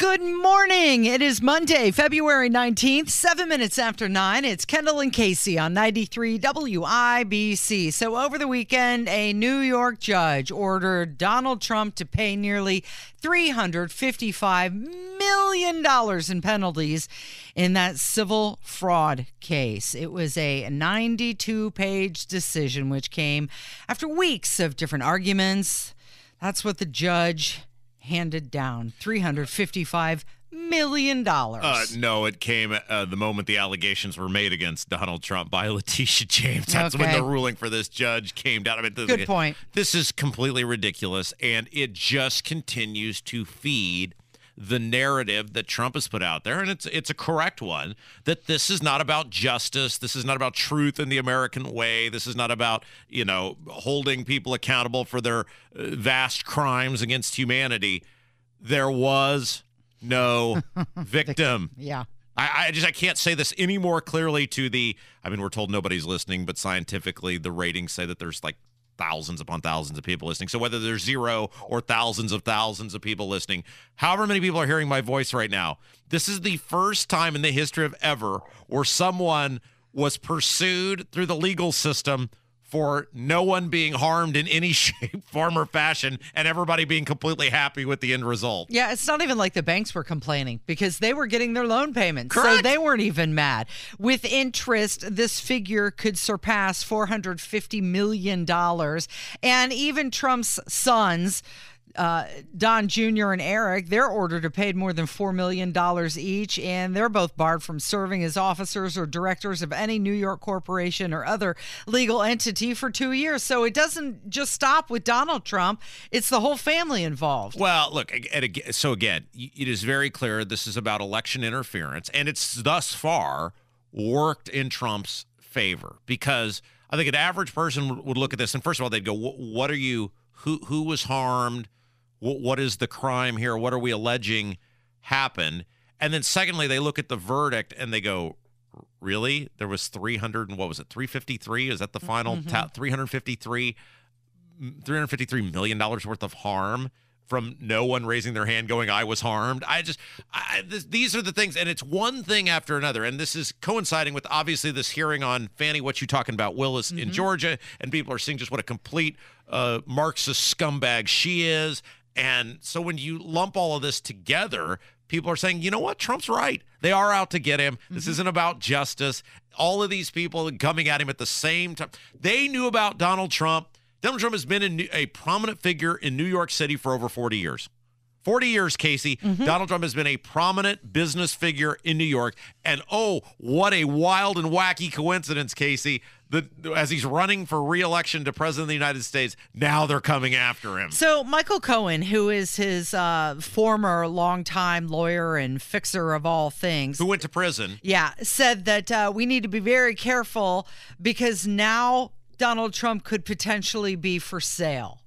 Good morning. It is Monday, February 19th, seven minutes after nine. It's Kendall and Casey on 93 WIBC. So, over the weekend, a New York judge ordered Donald Trump to pay nearly $355 million in penalties in that civil fraud case. It was a 92 page decision, which came after weeks of different arguments. That's what the judge handed down $355 million. Uh, no, it came uh, the moment the allegations were made against Donald Trump by Letitia James. That's when the ruling for this judge came down. I mean, Good point. This is completely ridiculous, and it just continues to feed the narrative that Trump has put out there, and it's it's a correct one. That this is not about justice. This is not about truth in the American way. This is not about you know holding people accountable for their uh, vast crimes against humanity. There was no victim. Yeah. I, I just I can't say this any more clearly to the I mean we're told nobody's listening, but scientifically the ratings say that there's like thousands upon thousands of people listening. So whether there's zero or thousands of thousands of people listening, however many people are hearing my voice right now, this is the first time in the history of ever where someone was pursued through the legal system for no one being harmed in any shape, form, or fashion, and everybody being completely happy with the end result. Yeah, it's not even like the banks were complaining because they were getting their loan payments. So they weren't even mad. With interest, this figure could surpass $450 million. And even Trump's sons, uh, Don Jr. and Eric, they're ordered to pay more than $4 million each. And they're both barred from serving as officers or directors of any New York corporation or other legal entity for two years. So it doesn't just stop with Donald Trump, it's the whole family involved. Well, look, so again, it is very clear this is about election interference, and it's thus far worked in Trump's favor because I think an average person would- would look at this and first of all they'd go, "What are you? Who who was harmed? Wh- What is the crime here? What are we alleging happened?" And then secondly, they look at the verdict and they go, "Really? There was 300 and what was it? 353? Is that the final ta- 353 353 million dollars worth of harm from no one raising their hand going i was harmed i just I, this, these are the things and it's one thing after another and this is coinciding with obviously this hearing on Fani what you talking about willis in georgia and people are seeing just what a complete uh, marxist scumbag she is and so when you lump all of this together people are saying you know what trump's right they are out to get him this mm-hmm. isn't about justice all of these people coming at him at the same time they knew about donald trump Donald Trump has been a prominent figure in New York City for over 40 years. 40 years, Casey. Mm-hmm. Donald Trump has been a prominent business figure in New York. And oh, what a wild and wacky coincidence, Casey. The, as he's running for reelection to president of the United States, now they're coming after him. So Michael Cohen, who is his uh, former longtime lawyer and fixer of all things, Who went to prison? yeah, said that uh, we need to be very careful because now Donald Trump could potentially be for sale.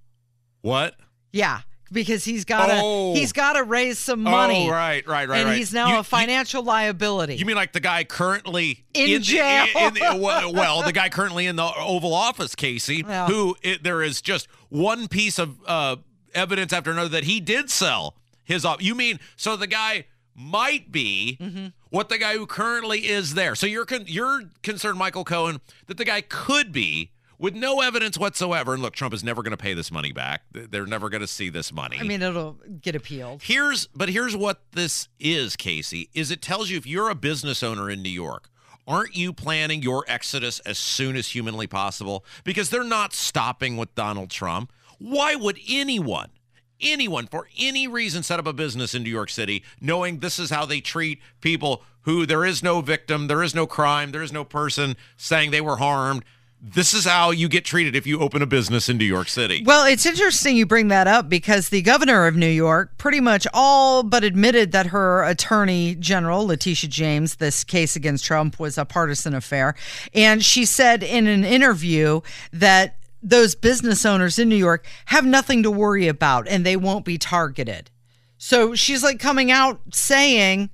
What? Yeah, because he's got to Oh. he's got to raise some money. Oh, right, right, right. and right. he's now You- a you- financial liability. You mean like the guy currently In the- jail. in the- well, well, the guy currently in the Oval Office, Casey, Well. who it, there is just one piece of uh, evidence after another that he did sell his op. You mean so the guy might be Mm-hmm. what the guy who currently is there? So you're con- you're concerned, Michael Cohen, that the guy could be. With no evidence whatsoever, and look, Trump is never going to pay this money back. They're never going to see this money. I mean, it'll get appealed. Here's but here's what this is, Casey, is it tells you if you're a business owner in New York, aren't you planning your exodus as soon as humanly possible? Because they're not stopping with Donald Trump. Why would anyone anyone for any reason set up a business in New York City knowing this is how they treat people who there is no victim, there is no crime, there is no person saying they were harmed. This is how you get treated if you open a business in New York City. Well, it's interesting you bring that up because the governor of New York pretty much all but admitted that her attorney general, Letitia James, this case against Trump was a partisan affair. And she said in an interview that those business owners in New York have nothing to worry about and they won't be targeted. So she's like coming out saying,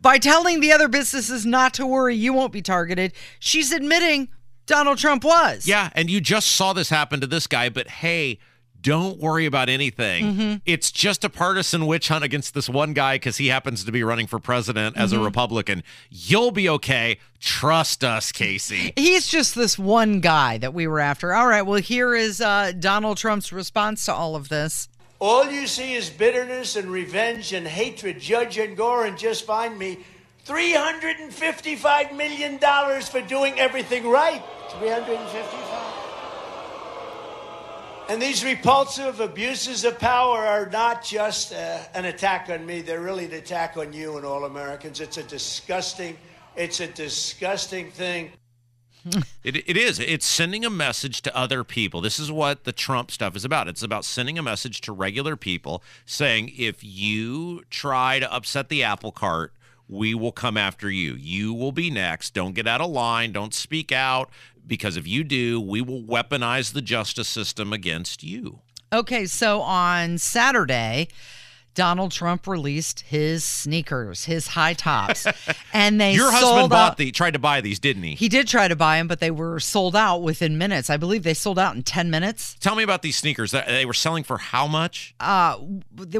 by telling the other businesses not to worry, you won't be targeted, she's admitting Donald Trump was. Yeah, and you just saw this happen to this guy, but hey, don't worry about anything. Mm-hmm. It's just a partisan witch hunt against this one guy because he happens to be running for president as Mm-hmm. a Republican. You'll be okay. Trust us, Casey. He's just this one guy that we were after. All right, well, here is uh, Donald Trump's response to all of this. All you see is bitterness and revenge and hatred. Judge Engoron just fined me $355 million for doing everything right. 355 And these repulsive abuses of power are not just uh, an attack on me, they're really an attack on you and all Americans. It's a disgusting, it's a disgusting thing. It, it is. It's sending a message to other people. This is what the Trump stuff is about. It's about sending a message to regular people saying, if you try to upset the apple cart, we will come after you. You will be next. Don't get out of line. Don't speak out because if you do, we will weaponize the justice system against you. Okay, so on Saturday, Donald Trump released his sneakers, his high tops, and they Your sold husband bought out. the tried to buy these, didn't he? He did try to buy them, but they were sold out within minutes. I believe they sold out in 10 minutes. Tell me about these sneakers. They- were selling for how much? Uh,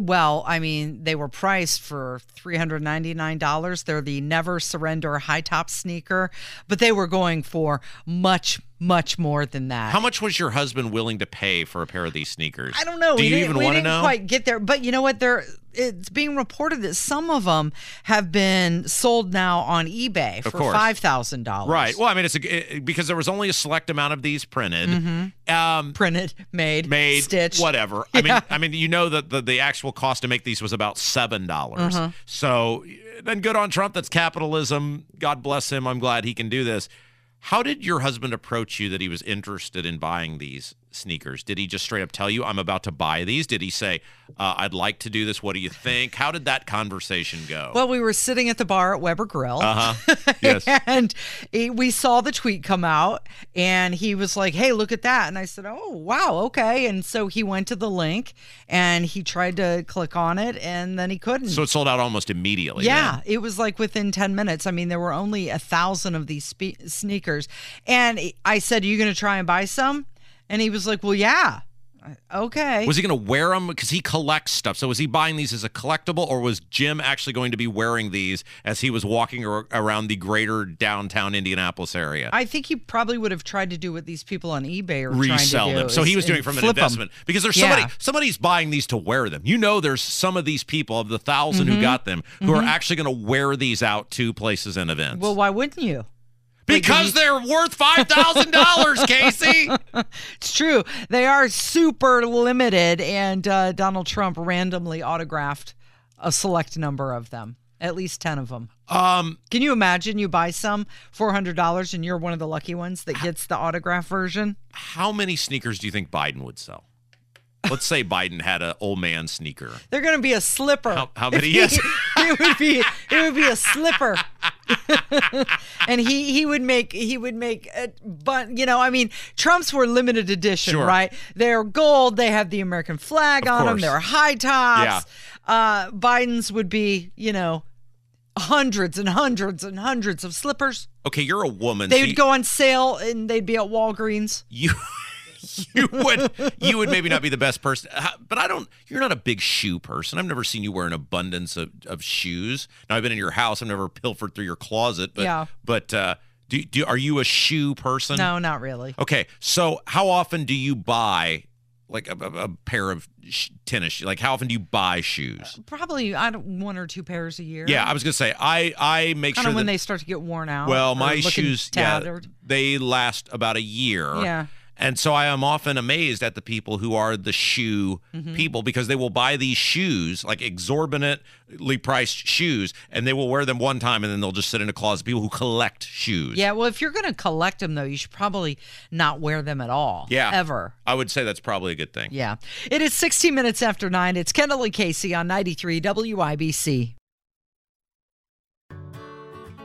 well, I mean, they were priced for $399. They're the Never Surrender high top sneaker, but they were going for much, much more than that. How much was your husband willing to pay for a pair of these sneakers? I don't know. Do we you even want to didn't know? quite get there, but you know what? There, it's being reported that some of them have been sold now on eBay for five thousand dollars. Right. Well, I mean, it's a, it- because there was only a select amount of these printed, um, printed, made, made, stitched, whatever. I mean, I mean, you know that the, the actual cost to make these was about seven dollars. Uh-huh. So then, good on Trump. That's capitalism. God bless him. I'm glad he can do this. How did your husband approach you that he was interested in buying these sneakers? Did he just straight up tell you, "I'm about to buy these"? Did he say, uh, "I'd like to do this"? What do you think? How did that conversation go? Well, we were sitting at the bar at Weber Grill. uh huh. Yes. and we saw the tweet come out and he was like hey look at that and i said oh wow okay and so he went to the link and he tried to click on it and then he couldn't So it sold out almost immediately. yeah then. it was like within 10 minutes i mean there were only a thousand of these spe- sneakers and i said are you going to try and buy some and he was like well yeah okay Was he going to wear them? Because he collects stuff. So was he buying these as a collectible, or was Jim actually going to be wearing these as he was walking ar- around the greater downtown Indianapolis area? I think he probably would have tried to do what these people on eBay are trying to resell them. So he was doing it is from an investment because there's Yeah. somebody somebody's buying these to wear them. You know, there's some of these people of the 1000 Mm-hmm. who got them who are actually going to wear these out to places and events. Well, why wouldn't you? Because they're worth five thousand dollars, Casey. It's true. They are super limited, and uh, Donald Trump randomly autographed a select number of them, at least 10 of them. Um, Can you imagine you buy some $400 and you're one of the lucky ones that gets the autograph version? how many sneakers do you think Biden would sell? Let's say Biden had an old man sneaker. They're going to be a slipper. How- how many? Yes. it would be it would be a slipper. and he he would make he would make a, but you know, I mean, Trump's were limited edition, Sure. right? They're gold, they have the American flag Of on them, they're high tops. Uh Biden's would be, you know, hundreds and hundreds and hundreds of slippers. Okay, you're a woman. They so would you- go on sale and they'd be at Walgreens. you you would you would maybe not be the best person Uh, but i don't you're not a big shoe person i've never seen you wear an abundance of, of shoes now i've been in your house i've never pilfered through your closet but Yeah. but uh do, do are you a shoe person No, not really. okay so how often do you buy like a, a, a pair of sh- tennis shoes like how often do you buy shoes Probably I don't one or two pairs a year. yeah i was gonna say i i make kind sure of when that they start to get worn out. well my shoes yeah, they last about a year Yeah. And so I am often amazed at the people who are the shoe Mm-hmm. people because they will buy these shoes, like exorbitantly priced shoes, and they will wear them one time and then they'll just sit in a closet. People who collect shoes. Yeah, well, if you're going to collect them, though, you should probably not wear them at all. Yeah. Ever. I would say that's probably a good thing. Yeah. It is 60 minutes after 9. It's Kendall and Casey on 93 WIBC.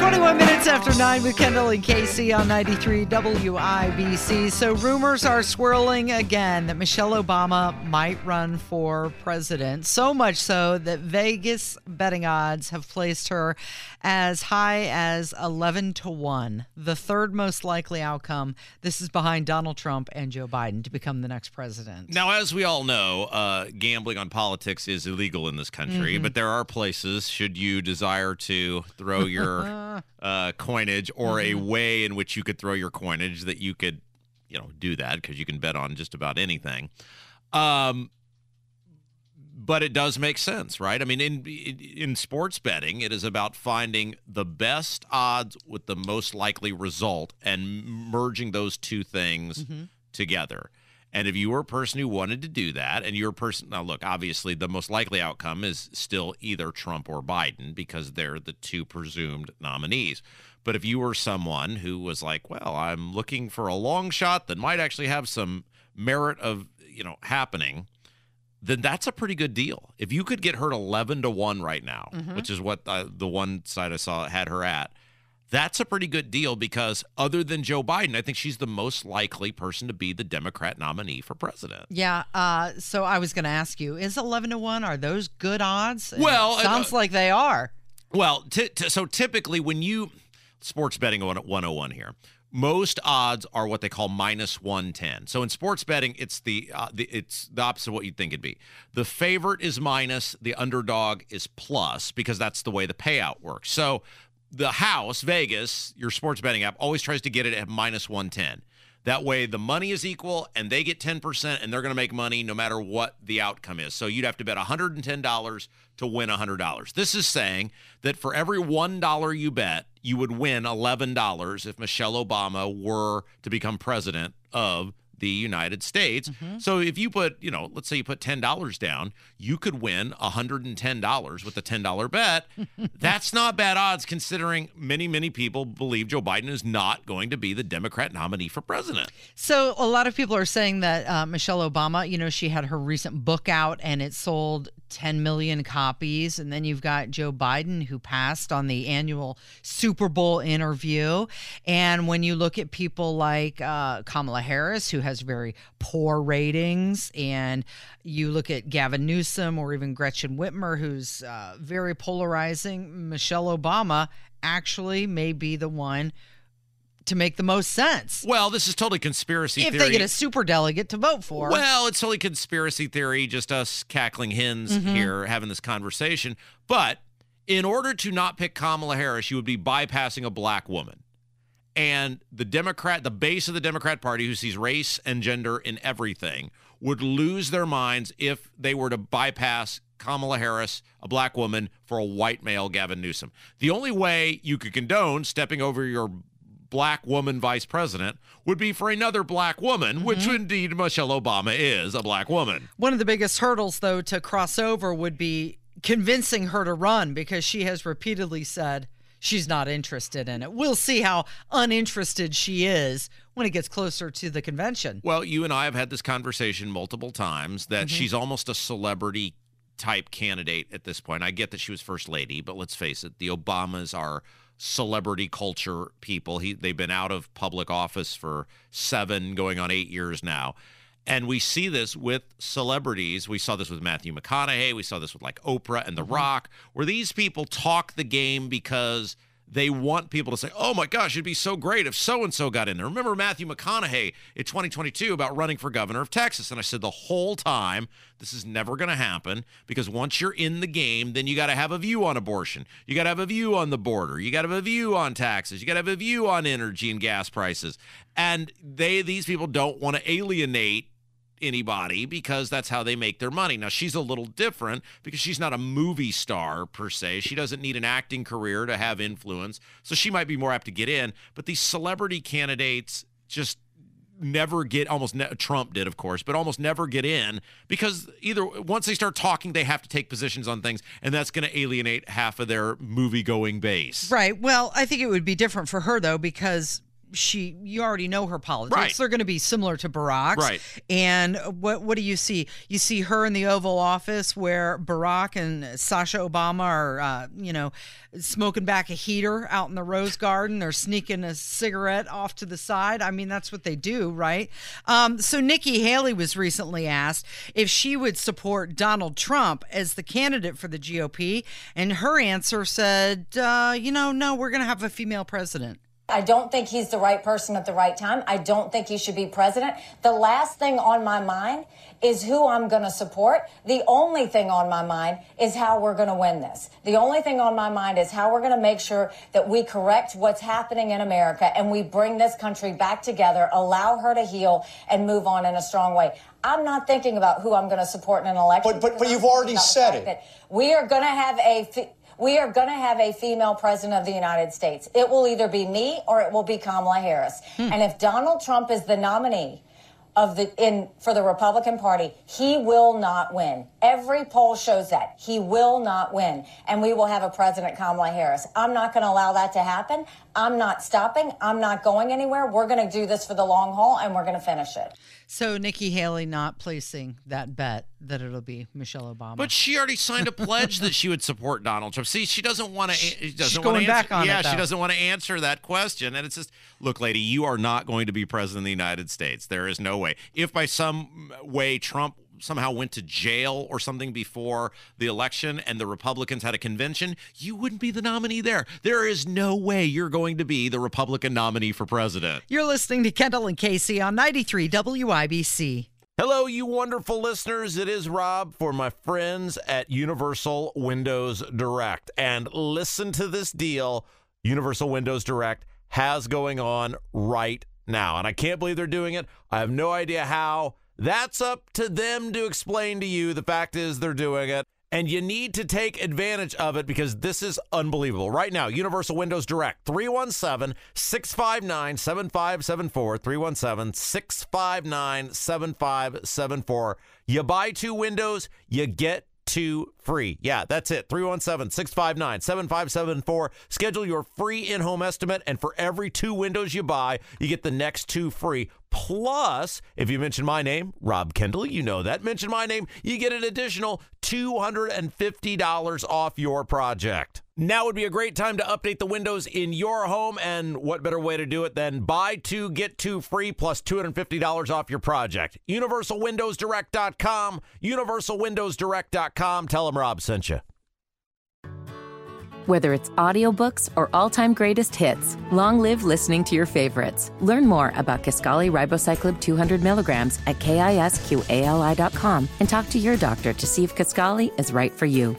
21 minutes after 9 with Kendall and Casey on 93 WIBC. So, rumors are swirling again that Michelle Obama might run for president. So much so that Vegas betting odds have placed her as high as 11 to 1, the third most likely outcome. This is behind Donald Trump and Joe Biden to become the next president. Now, as we all know, uh, gambling on politics is illegal in this country, Mm-hmm. but there are places, should you desire to throw your uh, coinage or a Mm-hmm. way in which you could throw your coinage, that you could, you know, do that because you can bet on just about anything. Um, but it does make sense, right? I mean, in in sports betting, it is about finding the best odds with the most likely result and merging those two things together. And if you were a person who wanted to do that, and you're a person now, look, obviously, the most likely outcome is still either Trump or Biden because they're the two presumed nominees. But if you were someone who was like, well, I'm looking for a long shot that might actually have some merit of you know happening then that's a pretty good deal. If you could get her 11 to 1 right now, which is what uh, the one side I saw had her at, that's a pretty good deal because other than Joe Biden, I think she's the most likely person to be the Democrat nominee for president. Yeah, uh, so I was going to ask you: Is eleven to one? Are those good odds? And Well, it sounds uh, like they are. Well, t- t- so typically when you sports betting on 101 here, most odds are what they call minus 110. So in sports betting, it's the, uh, the it's the opposite of what you'd think it'd be. The favorite is minus, the underdog is plus because that's the way the payout works. So the house, Vegas, your sports betting app always tries to get it at minus 110. That way, the money is equal and they get 10%, and they're going to make money no matter what the outcome is. So you'd have to bet $110 to win $100. This is saying that for every $1 you bet, you would win $11 if Michelle Obama were to become president of the United States. So if you put, you know, let's say you put $10 down, you could win $110 with a $10 bet. That's not bad odds considering many, many people believe Joe Biden is not going to be the Democrat nominee for president. So a lot of people are saying that uh, Michelle Obama, you know, she had her recent book out and it sold 10 million copies. And then you've got Joe Biden who passed on the annual Super Bowl interview. And when you look at people like uh, Kamala Harris, who has very poor ratings, and you look at Gavin Newsom or even Gretchen Whitmer, who's uh, very polarizing, Michelle Obama actually may be the one to make the most sense Well, this is totally conspiracy if theory. they get a super delegate to vote for. Well, it's totally conspiracy theory, just us cackling hens here having this conversation. But in order to not pick Kamala Harris, you would be bypassing a black woman. And the Democrat, the base of the Democrat Party, who sees race and gender in everything, would lose their minds if they were to bypass Kamala Harris, a black woman, for a white male, Gavin Newsom. The only way you could condone stepping over your black woman vice president would be for another black woman, mm-hmm. which indeed Michelle Obama is a black woman. One of the biggest hurdles, though, to cross over would be convincing her to run because she has repeatedly said she's not interested in it. We'll see how uninterested she is when it gets closer to the convention. Well, you and I have had this conversation multiple times that mm-hmm. she's almost a celebrity type candidate at this point. I get that she was first lady, but let's face it, the Obamas are celebrity culture people. He they've been out of public office for 7 going on 8 years now. And we see this with celebrities. We saw this with Matthew McConaughey. We saw this with like Oprah and The mm-hmm. Rock, where these people talk the game because they want people to say, oh my gosh, it'd be so great if so and so got in there. Remember Matthew McConaughey in 2022 about running for governor of Texas? And I said the whole time, this is never going to happen because once you're in the game, then you got to have a view on abortion. You got to have a view on the border. You got to have a view on taxes. You got to have a view on energy and gas prices. And they, these people don't want to alienate anybody because that's how they make their money. Now, she's a little different because she's not a movie star per se. She doesn't need an acting career to have influence. So she might be more apt to get in. But these celebrity candidates just never get almost ne- Trump did, of course, but almost never get in because either once they start talking, they have to take positions on things, and that's going to alienate half of their movie going base. Right. Well, I think it would be different for her though because she you already know her politics. Right. They're going to be similar to Barack's. Right. And what what do you see? You see her in the Oval Office where Barack and Sasha Obama are uh, you know smoking back a heater out in the Rose Garden. They're sneaking a cigarette off to the side. I mean, that's what they do, right? Um, so Nikki Haley was recently asked if she would support Donald Trump as the candidate for the GOP, and her answer said, uh, you know, no, we're going to have a female president. I don't think he's the right person at the right time. I don't think he should be president. The last thing on my mind is who I'm going to support. The only thing on my mind is how we're going to win this. The only thing on my mind is how we're going to make sure that we correct what's happening in America and we bring this country back together, allow her to heal and move on in a strong way. I'm not thinking about who I'm going to support in an election. But- but- but you've already said it. We are going to have a. we are going to have a female president of the United States. It will either be me or it will be Kamala Harris. Hmm. And if Donald Trump is the nominee of the in for the Republican Party, he will not win. Every poll shows that. He will not win. And we will have a president Kamala Harris. I'm not going to allow that to happen. I'm not stopping. I'm not going anywhere. We're going to do this for the long haul and we're going to finish it. So Nikki Haley not placing that bet that it'll be Michelle Obama. But she already signed a pledge that she would support Donald Trump. See, she doesn't want to. She doesn't going want back answer, on it, Yeah, she doesn't want to answer that question. And it's just, look, lady, you are not going to be president of the United States. There is no way. If by some way Trump somehow went to jail or something before the election and the Republicans had a convention, you wouldn't be the nominee there. There is no way you're going to be the Republican nominee for president. You're listening to Kendall and Casey on 93 WIBC. Hello, you wonderful listeners. It is Rob for my friends at Universal Windows Direct. And listen to this deal Universal Windows Direct has going on right now. And I can't believe they're doing it. I have no idea how. That's up to them to explain to you. The fact is, they're doing it. And you need to take advantage of it because this is unbelievable. Right now, Universal Windows Direct, 317 659 7574. 317 659 7574. You buy two windows, you get two free. Yeah, that's it. 317 659 7574. Schedule your free in home estimate, and for every two windows you buy, you get the next two free. Plus, if you mention my name, Rob Kendall, you know that. Mention my name, you get an additional $250 off your project. Now would be a great time to update the windows in your home, and what better way to do it than buy two, get two free plus $250 off your project? UniversalWindowsDirect.com, UniversalWindowsDirect.com. Tell them Rob sent you. Whether it's audiobooks or all-time greatest hits, long live listening to your favorites. Learn more about Kisqali Ribociclib 200 milligrams at kisqali.com and talk to your doctor to see if Kisqali is right for you.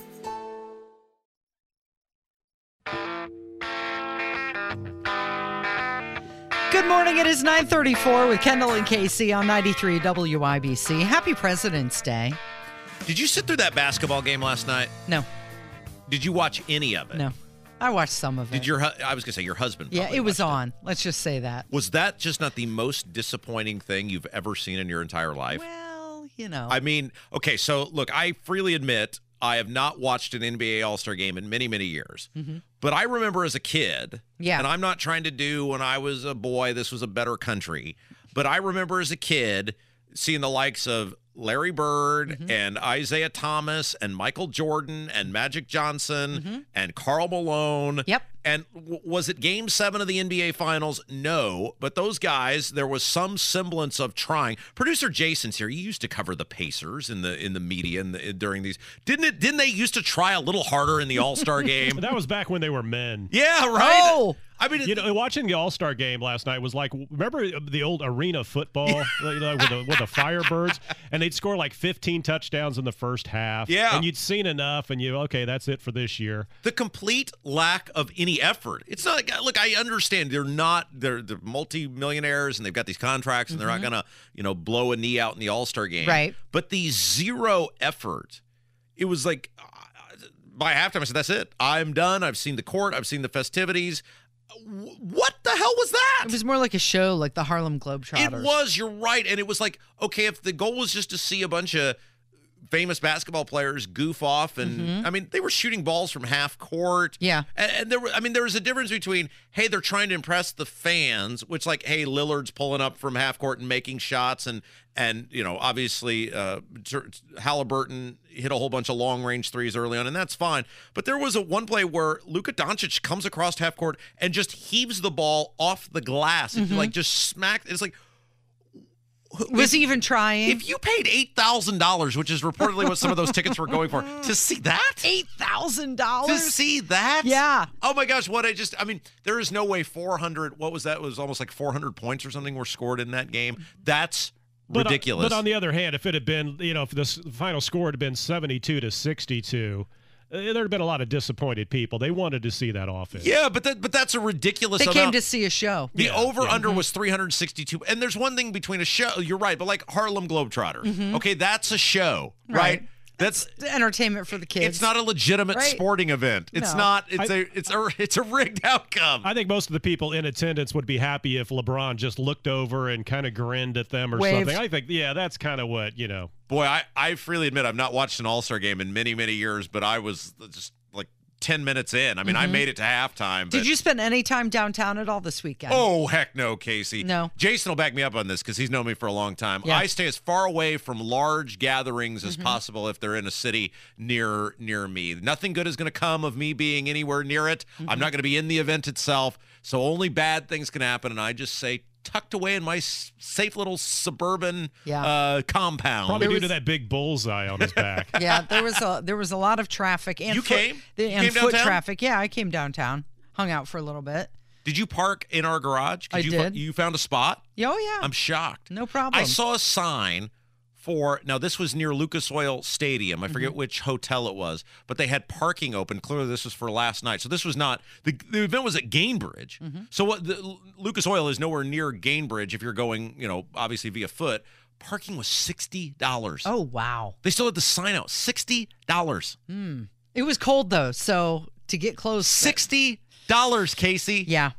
Good morning. It is 934 with Kendall and Casey on 93 WIBC. Happy President's Day. Did you sit through that basketball game last night? No, Did you watch any of it? no. I watched some of it. Did your hu- I was gonna say your husband? Yeah, it was on. Let's just say that. Was that just not the most disappointing thing you've ever seen in your entire life? Well, you know. I mean, okay, so look, I freely admit I have not watched an NBA All Star game in many, many years. But I remember as a kid, Mm-hmm. Yeah. and I'm not trying to do when I was a boy, this was a better country. But I remember as a kid seeing the likes of Larry Bird Mm-hmm. and Isiah Thomas and Michael Jordan and Magic Johnson and Karl Malone. Mm-hmm. Yep. And w- was it game seven of the NBA Finals? No. But those guys, there was some semblance of trying. Producer Jason's here. He used to cover the Pacers in the in the media in the, during these. Didn't it? Didn't they used to try a little harder in the All Star game? That was back when they were men. yeah, right. Oh! I mean, You know, watching the All Star game last night was like, remember the old arena football you know, with, the, with the Firebirds? And they'd score like 15 touchdowns in the first half. Yeah. And you'd seen enough, and you, okay, that's it for this year. the complete lack of any effort. It's not like look, I understand they're not they're they're multimillionaires and they've got these contracts and they're not gonna you know blow a knee out in the All Star game, Right. But the zero effort, it was like uh, by halftime I said that's it. I'm done. I've seen the court. I've seen the festivities. what the hell was that? It was more like a show, like the Harlem Globetrotters. It was. You're right, and it was like okay, if the goal was just to see a bunch of famous basketball players goof off, and I mean they were shooting balls from half court. Mm-hmm. Yeah. and, and there were. I mean there was a difference between hey they're trying to impress the fans, which like hey Lillard's pulling up from half court and making shots, and and you know obviously uh, Halliburton hit a whole bunch of long range threes early on, and that's fine. But there was a one play where Luka Doncic comes across half court and just heaves the ball off the glass, Mm-hmm. and like just smacked. It's like. Was he even trying? If you paid eight thousand dollars, which is reportedly what some of those tickets were going for, to see that, eight thousand dollars to see that, Yeah. Oh my gosh, what I just—I mean, there is no way four hundred. What was that? It was almost like four hundred points or something were scored in that game. That's But, ridiculous. but on the other hand, if it had been, you know, if the final score had been 72 to 62, uh, there'd have been a lot of disappointed people. They wanted to see that offense. yeah, but that, but that's a ridiculous. They came amount. to see a show. The Yeah, over yeah. under was 362. And there's one thing between a show, you're right, but like Harlem Globetrotters. Okay, that's a show, right? Mm-hmm. Right. That's Entertainment for the kids. it's not a legitimate Right. sporting event. It's No. not it's I- a it's a it's a rigged outcome. I think most of the people in attendance would be happy if LeBron just looked over and kind of grinned at them or Waved. something. I think, yeah, that's kind of what, you know. Boy, I, I freely admit I've not watched an All Star game in many, many years, but I was just like 10 minutes in. I mean, I made it to halftime. But, Mm-hmm. Did you spend any time downtown at all this weekend? Oh, heck no, Casey. No. Jason will back me up on this because he's known me for a long time. Yeah. I stay as far away from large gatherings Mm-hmm. as possible if they're in a city near near me. Nothing good is going to come of me being anywhere near it. Mm-hmm. I'm not going to be in the event itself. So only bad things can happen. And I just say, tucked away in my s- safe little suburban Yeah. uh, compound. Probably due was- to that big bullseye on his back. Yeah, there was a there was a lot of traffic and You foot, came? the- You and came foot downtown? traffic. Yeah, I came downtown, hung out for a little bit. Did you park in our garage? Could I you did. you found a spot? Oh yeah, I'm shocked. No problem. I saw a sign for now. This was near Lucas Oil Stadium. I forget Mm-hmm. which hotel it was, but they had parking open. Clearly, this was for last night. So this was not the the event was at Gainbridge. Mm-hmm. So what? The, Lucas Oil is nowhere near Gainbridge. If you're going, you know, obviously via foot. Parking was sixty dollars. oh wow, They still had the sign out. Sixty dollars. it was cold though, so to get close, Sixty dollars, Casey. yeah,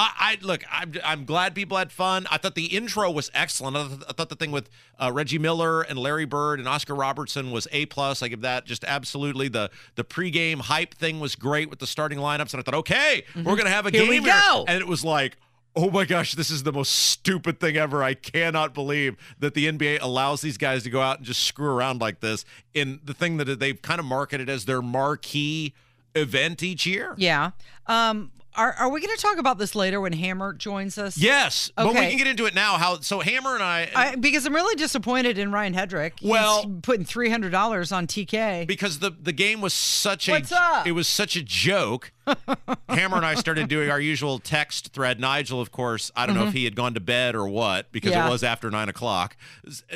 I, I look. I'm, I'm glad people had fun. I thought the intro was excellent. I, th- I thought the thing with uh, Reggie Miller and Larry Bird and Oscar Robertson was a plus. I give that just absolutely. The the pregame hype thing was great with the starting lineups, and I thought, okay, we're gonna have a Here game we go. and it was like. Oh my gosh, this is the most stupid thing ever. I cannot believe that the NBA allows these guys to go out and just screw around like this in the thing that they've kind of marketed as their marquee event each year. yeah. Um, are are we going to talk about this later when Hammer joins us? Yes, but we can get into it now. How so? Hammer and I, I, because I'm really disappointed in Ryan Hedrick. He's Well- putting three hundred dollars on TK. because the the game was such a up? it was such a joke. Hammer and I started doing our usual text thread. Nigel, of course, I don't know if he had gone to bed or what because Mm-hmm. Yeah. it was after nine o'clock.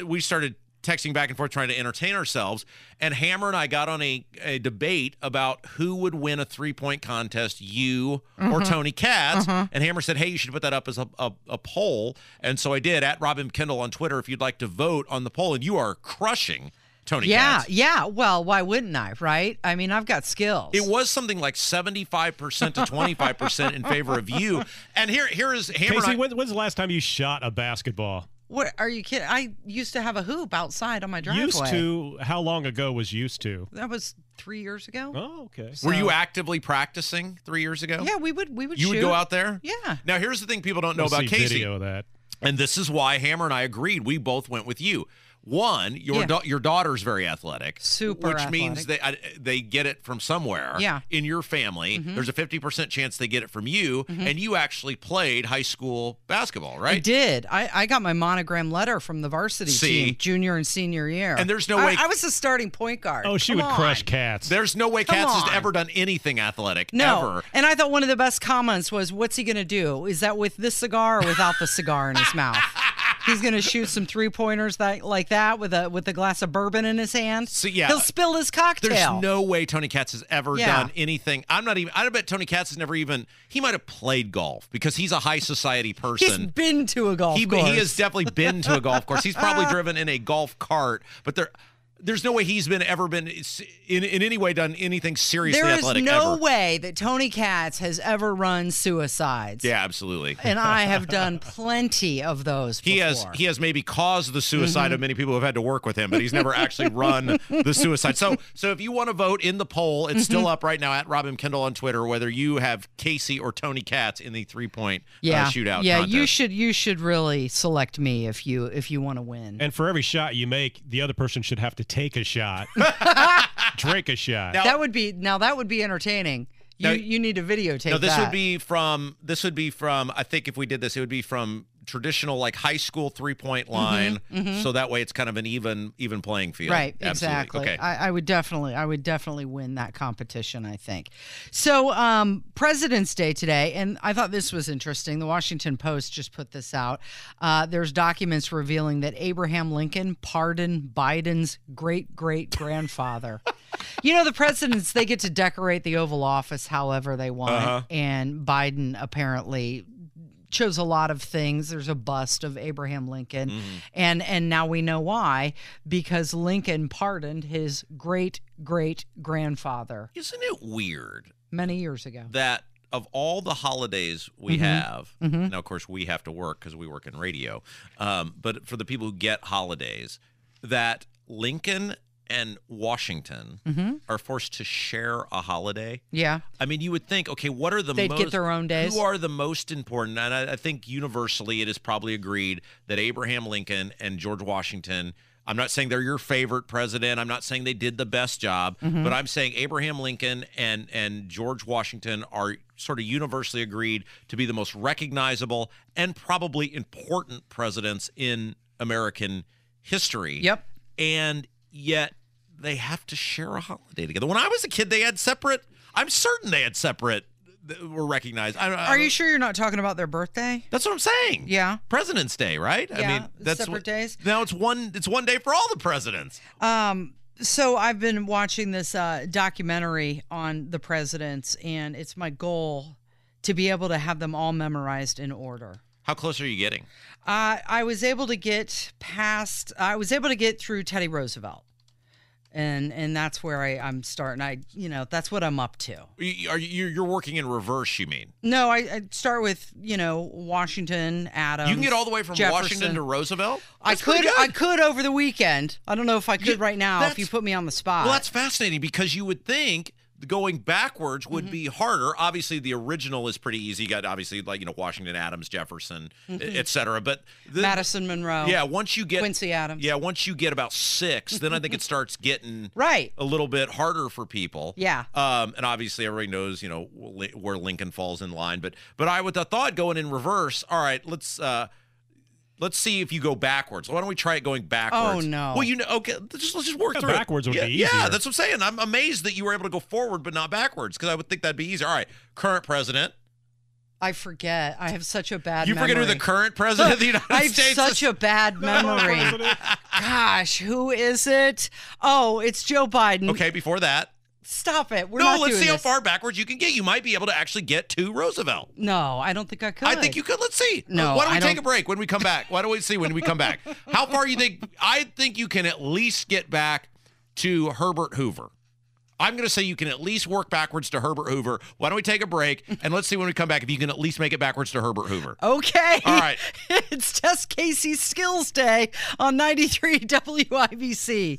We started texting back and forth trying to entertain ourselves. And Hammer and I got on a, a debate about who would win a three point contest, you Mm-hmm. or Tony Katz. And Hammer said, Hey, you should put that up as a, a, a poll. And so I did at Robin Kendall on Twitter if you'd like to vote on the poll. And you are crushing Tony yeah, Katz. yeah. Well, why wouldn't I? Right? I mean, I've got skills. It was something like 75% to 25% in favor of you. And here here is Hammer and Casey, I- when, when's the last time you shot a basketball? What are you kidding? I used to have a hoop outside on my driveway. Used to, how long ago was used to? That was three years ago. Oh, okay. Were you actively practicing 3 years ago? Yeah, we would. We would. You would go out there? Yeah. Now here's the thing people don't know We'll about see Casey. video of that. And this is why Hammer and I agreed. We both went with you. One, your Yeah. da- your daughter's very athletic, Super which means they I, they get it from somewhere. Yeah. in your family, Mm-hmm. there's a fifty percent chance they get it from you, and you actually played high school basketball, right? I did. I, I got my monogram letter from the varsity See? team, junior and senior year. And there's no I- way- I, was the starting point guard. Oh, she Come would crush Katz. There's no way Come Katz has ever done anything athletic No. ever. And I thought one of the best comments was, "What's he gonna do? Is that with this cigar or without the cigar in his mouth?" He's gonna shoot some three pointers that like that with a with a glass of bourbon in his hand. So, yeah. he'll spill his cocktail. There's no way Tony Katz has ever Yeah. done anything. I'm not even. I bet Tony Katz has never even. He might have played golf because he's a high society He's person. been to a golf he, course. he has definitely been to a golf course. He's probably driven in a golf cart, but there. There's no way he's been ever been in, in any way done anything seriously athletic. There is no ever. way that Tony Katz has ever run suicides. Yeah, absolutely. And I have done plenty of those. He has he has maybe caused the suicide Mm-hmm. of many people who have had to work with him, but he's never actually run the suicide. So so if you want to vote in the poll, it's Mm-hmm. still up right now at Robin Kendall on Twitter, whether you have Casey or Tony Katz in the three point yeah, uh, shootout. Yeah, contest. you should you should really select me if you if you want to win. And for every shot you make, the other person should have to take a shot, drink a shot. Now- that would be now that would be entertaining. You Now- you need to videotape No, this that. would be from this would be from I think if we did this, it would be from traditional like high school three point line. So that way it's kind of an even even playing field. Mm-hmm, Right, Absolutely. exactly. Okay. I, I would definitely, I would definitely win that competition. I think. So, um, President's Day today, and I thought this was interesting. The Washington Post just put this out. Uh, there's documents revealing that Abraham Lincoln pardoned Biden's great great grandfather. you know, the presidents they get to decorate the Oval Office however they want, Uh-huh. and Biden apparently chose a lot of things. There's a bust of Abraham Lincoln, Mm-hmm. and and now we know why because Lincoln pardoned his great great grandfather Isn't it weird many years ago. that of all the holidays we Mm-hmm. have, now of course we have to work because we work in radio, um, but for the people who get holidays, that Lincoln and Washington Mm-hmm. are forced to share a holiday. Yeah, I mean, you would think, okay, what are the They'd most, get their own days. Who are the most important? And I, I think universally it is probably agreed that Abraham Lincoln and George Washington. I'm not saying they're your favorite president. I'm not saying they did the best job, Mm-hmm. but I'm saying Abraham Lincoln and and George Washington are sort of universally agreed to be the most recognizable and probably important presidents in American history. Yep. And yet they have to share a holiday together. When I was a kid, they had separate. I'm certain they had separate. Were recognized. I, I, Are you sure you're not talking about their birthday? That's what I'm saying. Yeah. President's Day, right? I Yeah, mean, that's separate what- days. Now it's one. It's one day for all the presidents. Um, so I've been watching this uh, documentary on the presidents, and it's my goal to be able to have them all memorized in order. How close are you getting? Uh, I was able to get past. I was able to get through Teddy Roosevelt, and and that's where I, I'm starting. I you know that's what I'm up to. You- Are you? You're working in reverse. You mean? No, I, I start with you know Washington, Adams. You can get all the way from. Washington to Roosevelt. I That's pretty could good. I could over the weekend. I don't know if I could Yeah, right now if that's- you put me on the spot. Well, that's fascinating because you would think going backwards would be harder. Obviously, the original is pretty easy. You got obviously like you know Washington, Adams, Jefferson, et cetera. But the, Madison Monroe. yeah, once you get Quincy Adams. yeah, once you get about six, then I think it starts getting Right. a little bit harder for people. Yeah. Um, and obviously everybody knows, you know, where Lincoln falls in line. But but I with the thought going in reverse. All right, let's uh, let's see if you go backwards. Why don't we try it going oh, backwards? Oh, no. Well, you know, okay, let's just let's just work Yeah, through it. backwards would yeah, be Yeah, that's what I'm saying. I'm amazed that you were able to go forward but not backwards because I would think that'd be easier. All right, current president. I forget. I have such a bad. You forget who the memory. current president of the United States? I have States such is? a bad memory. Gosh, who is it? Oh, it's Joe Biden. Okay, before that. Stop it. We're no, let's see how this. far backwards you can get. You might be able to actually get to Roosevelt. No, I don't think I could. I think you could. Let's see. No, Why don't we I take don't- a break when we come back? Why don't we see when we come back? How far you think? I think you can at least get back to Herbert Hoover. I'm going to say you can at least work backwards to Herbert Hoover. Why don't we take a break and let's see when we come back if you can at least make it backwards to Herbert Hoover. Okay. All right. it's Test Casey Skills Day on 93 WIBC.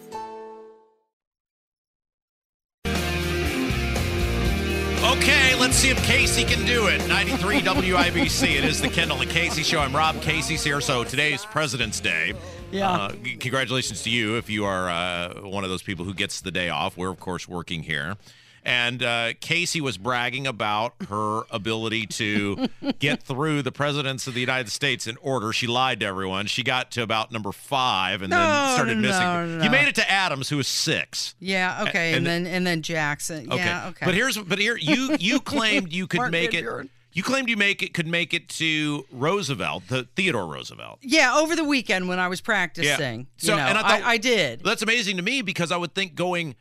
See if Casey can do it. 93 WIBC. It is the Kendall and Casey show. I'm Rob Casey's here. So today's President's Day. Yeah. Uh, congratulations to you if you are uh, one of those people who gets the day off. We're, of course, working here. And uh, Casey was bragging about her ability to get through the presidents of the United States in order. She lied to everyone. She got to about number five and No, then started no, missing. no, no. You made it to Adams, who was six. Yeah, okay. And, and- then and then Jackson. Okay. Yeah, okay. But here's but here you you claimed you could make it Buren. You claimed you make it could make it to Roosevelt, the Theodore Roosevelt. Yeah, over the weekend when I was practicing. So- you know, and I I, I did. That's amazing to me because I would think going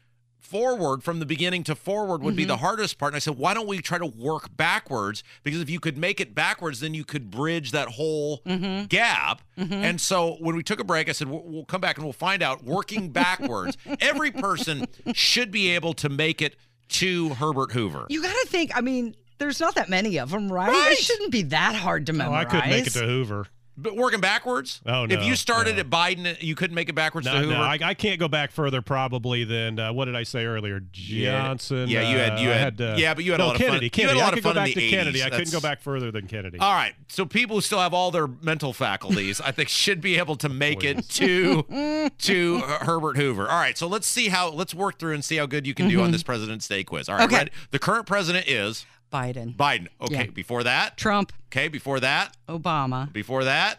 forward from the beginning to forward would be the mm-hmm. hardest part. And I said, why don't we try to work backwards? Because if you could make it backwards, then you could bridge that whole mm-hmm. gap. Mm-hmm. And so when we took a break, I said, we'll, we'll come back and we'll find out working backwards. Every person should be able to make it to Herbert Hoover. You got to think. I mean, there's not that many of them, right? Right. It shouldn't be that hard to Oh, memorize. I couldn't make it to Hoover. But working backwards? Oh, no! If you started no. at Biden, you couldn't make it backwards No, to Hoover? no, I, I can't go back further probably than uh, what did I say earlier? Johnson. Yeah, you had- uh, you I had- uh, yeah, but you had a no, lot of fun- Kennedy. you had a lot I of fun go in back the to Kennedy. 80s. I couldn't go back further than Kennedy. All right. So people who still have all their mental faculties, I think, should be able to make it to to Herbert Hoover. All right. So let's see how let's work through and see how good you can do on this President's Day quiz. All right. Okay. ready? The current president is Biden, Biden. Okay. Yeah. Before that. Trump, Okay. Before that. Obama, Before that.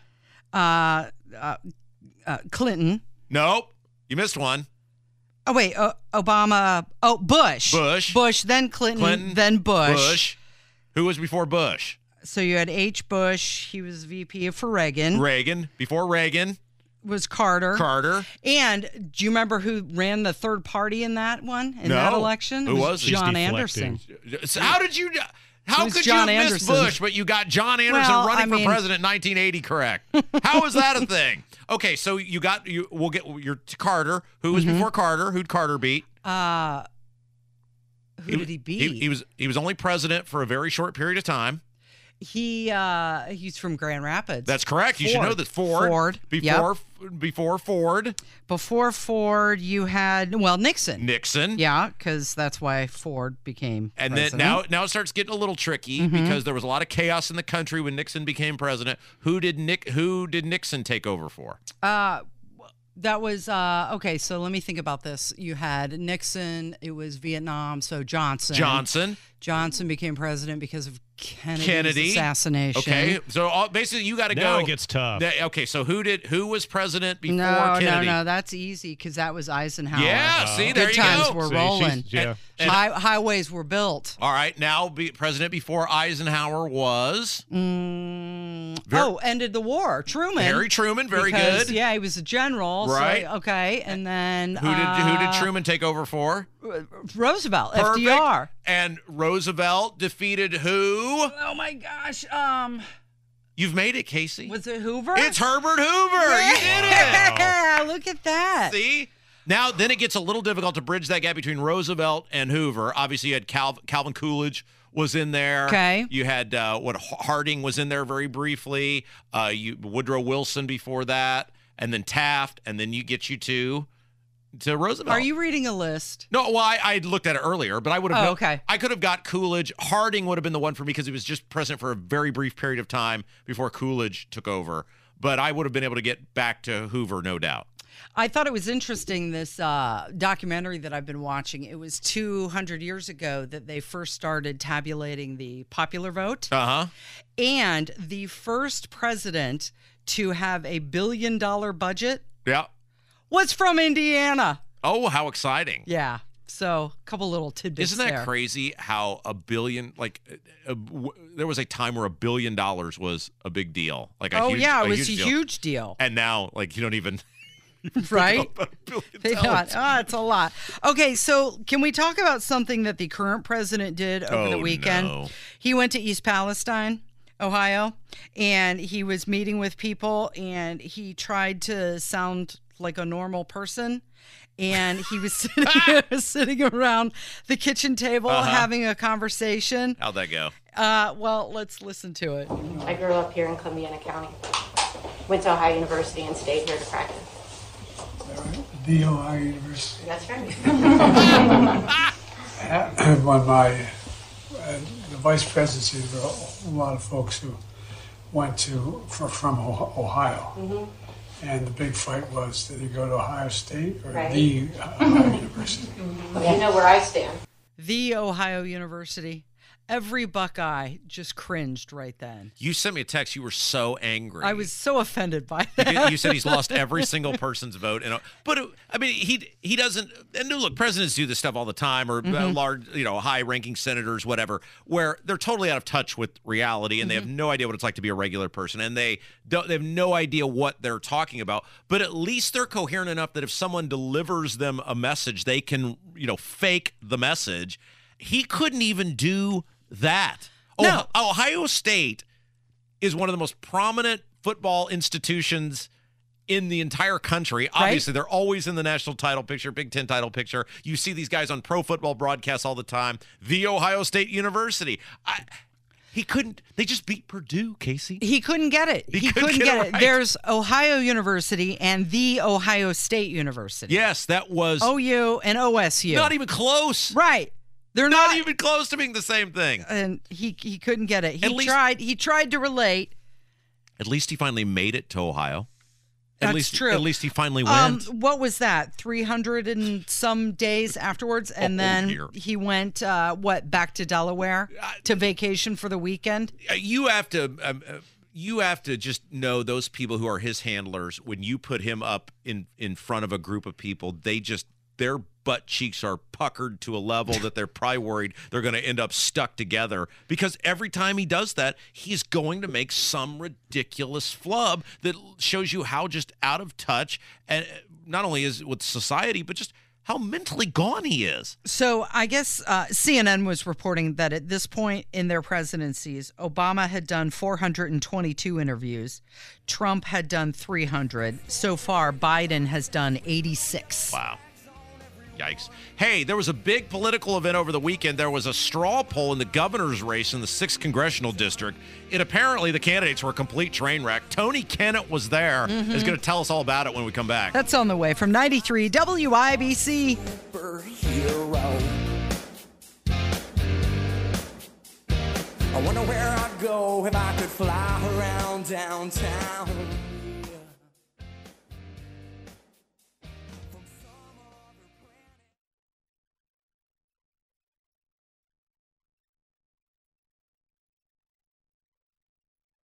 uh, uh, uh, Clinton. Nope. You missed one. Oh wait, uh, Obama. Oh, Bush. Bush. Bush. Then Clinton. Clinton. Then Bush. Bush. Who was before Bush? So you had H. Bush. He was VP for Reagan. Reagan. Before Reagan. Was Carter. Carter. And do you remember who ran the third party in that one in No. that election? Who it was it? He's John. Anderson. So how did you? How It could John you miss Anderson. Bush, but you got John Anderson Well, running I for president in 1980 correct? How is that a thing? Okay, so you got you. We'll get your Carter. Who was Mm-hmm. before Carter? Who'd Carter beat? Uh, who did he beat? He, he was he was only president for a very short period of time. He uh he's from Grand Rapids. That's correct. You should Ford. know that Ford. Ford, Before before Ford, Before Ford, you had well Nixon. Nixon. Yeah, because that's why Ford became. And president. then now, now it starts getting a little tricky Mm-hmm. because there was a lot of chaos in the country when Nixon became president. Who did Nick? Who did Nixon take over for? Uh, that was uh okay. So let me think about this. You had Nixon. It was Vietnam. So Johnson. Johnson. Johnson became president because of Kennedy's Kennedy. assassination. Okay, so all, basically you got to go. Now go. it gets tough. That- okay, so who did who was president before No, Kennedy? no, no. That's easy because that was Eisenhower. Yeah, see, there Good you times go. were See, she's- rolling. yeah. Hi- highways were built. All right, now be, president before Eisenhower was Mm, Ver- oh, ended the war. Truman. Harry Truman. Very because, good. Yeah, he was a general. so- Right. okay, and then Who did who did uh, Truman take over for? Roosevelt. Perfect. FDR. And Roosevelt defeated who? Oh my gosh. Um, You've made it, Casey. was it Hoover? it's Herbert Hoover. You did it. Yeah, look at that. See? Now, then it gets a little difficult to bridge that gap between Roosevelt and Hoover. Obviously, you had Cal- Calvin Coolidge was in there. Okay. You had uh, what Harding was in there very briefly. Uh, you Woodrow Wilson before that, and then Taft, and then you get you to to Roosevelt. Are you reading a list? No, well, I, I looked at it earlier, but I would have. Oh, okay. I could have got Coolidge. Harding would have been the one for me because he was just president for a very brief period of time before Coolidge took over. But I would have been able to get back to Hoover, no doubt. I thought it was interesting this uh, documentary that I've been watching. It was 200 years ago that they first started tabulating the popular vote. Uh huh. and the first president to have a billion dollar budget Yeah. Was from Indiana. Oh, how exciting! Yeah. So, a couple little tidbits Isn't that there. crazy? How a billion, like, a, a- w- there was a time where a billion dollars was a big deal. Like, a Oh, huge, yeah, a it was huge a deal. huge deal. And now, like, you don't even. right? They thought, oh, ah, it's a lot. Okay, so can we talk about something that the current president did over the Oh, weekend? no. He went to East Palestine, Ohio, and he was meeting with people, and he tried to sound like a normal person. And he was sitting, sitting around the kitchen table Uh-huh. having a conversation. How'd that go? Uh, well, let's listen to it. I grew up here in Columbiana County. Went to Ohio University and stayed here to practice. The Ohio University. That's right. when my uh, the vice presidency, there were a lot of folks who went to for, from Ohio, Mm-hmm. And the big fight was did he go to Ohio State or Right. the Ohio University? You know where I stand. The Ohio University. Every Buckeye just cringed right then. You sent me a text. You were so angry. I was so offended by that. You said he's lost every single person's vote, and but uh, I mean he he doesn't. And look, presidents do this stuff all the time, or uh, Mhm. large, you know, high-ranking senators, whatever, where they're totally out of touch with reality, and they have Mm-hmm. no idea what it's like to be a regular person, and they don't. They have no idea what they're talking about. But at least they're coherent enough that if someone delivers them a message, they can you know fake the message. He couldn't even do that. No. Oh, Ohio State is one of the most prominent football institutions in the entire country. Obviously, they're always in the national title picture, Big Ten title picture. You see these guys on pro football broadcasts all the time. The Ohio State University. I, he couldn't. They just beat Purdue, Casey. He couldn't get it. He He, couldn't couldn't get get, it it. right. There's Ohio University and the Ohio State University. Yes, that was OU and OSU. not even close. right. They're Not, not, even close to being the same thing. and he he couldn't get it. He At least- tried. He tried to relate. At least he finally made it to Ohio. At That's least, true. At least he finally Um, went. what was that? Three hundred and some days afterwards, and Oh, then dear. he went uh, what back to Delaware to vacation for the weekend. Uh, you have to um, uh, you have to just know those people who are his handlers when you put him up in in front of a group of people they just their butt cheeks are puckered to a level that they're probably worried they're going to end up stuck together because every time he does that he's going to make some ridiculous flub that shows you how just out of touch and uh, not only is with society but just how mentally gone he is So I guess uh, CNN was reporting that at this point in their presidencies, Obama had done 422 interviews, Trump had done 300. So far, Biden has done 86. Wow. Yikes. Hey, there was a big political event over the weekend. There was a straw poll in the governor's race in the 6th congressional district. It apparently the candidates were a complete train wreck. Tony Kinnett was there. Mhm. Is going to tell us all about it when we come back. That's on the way from 93 WIBC. I wonder where I'd go if I could fly around downtown.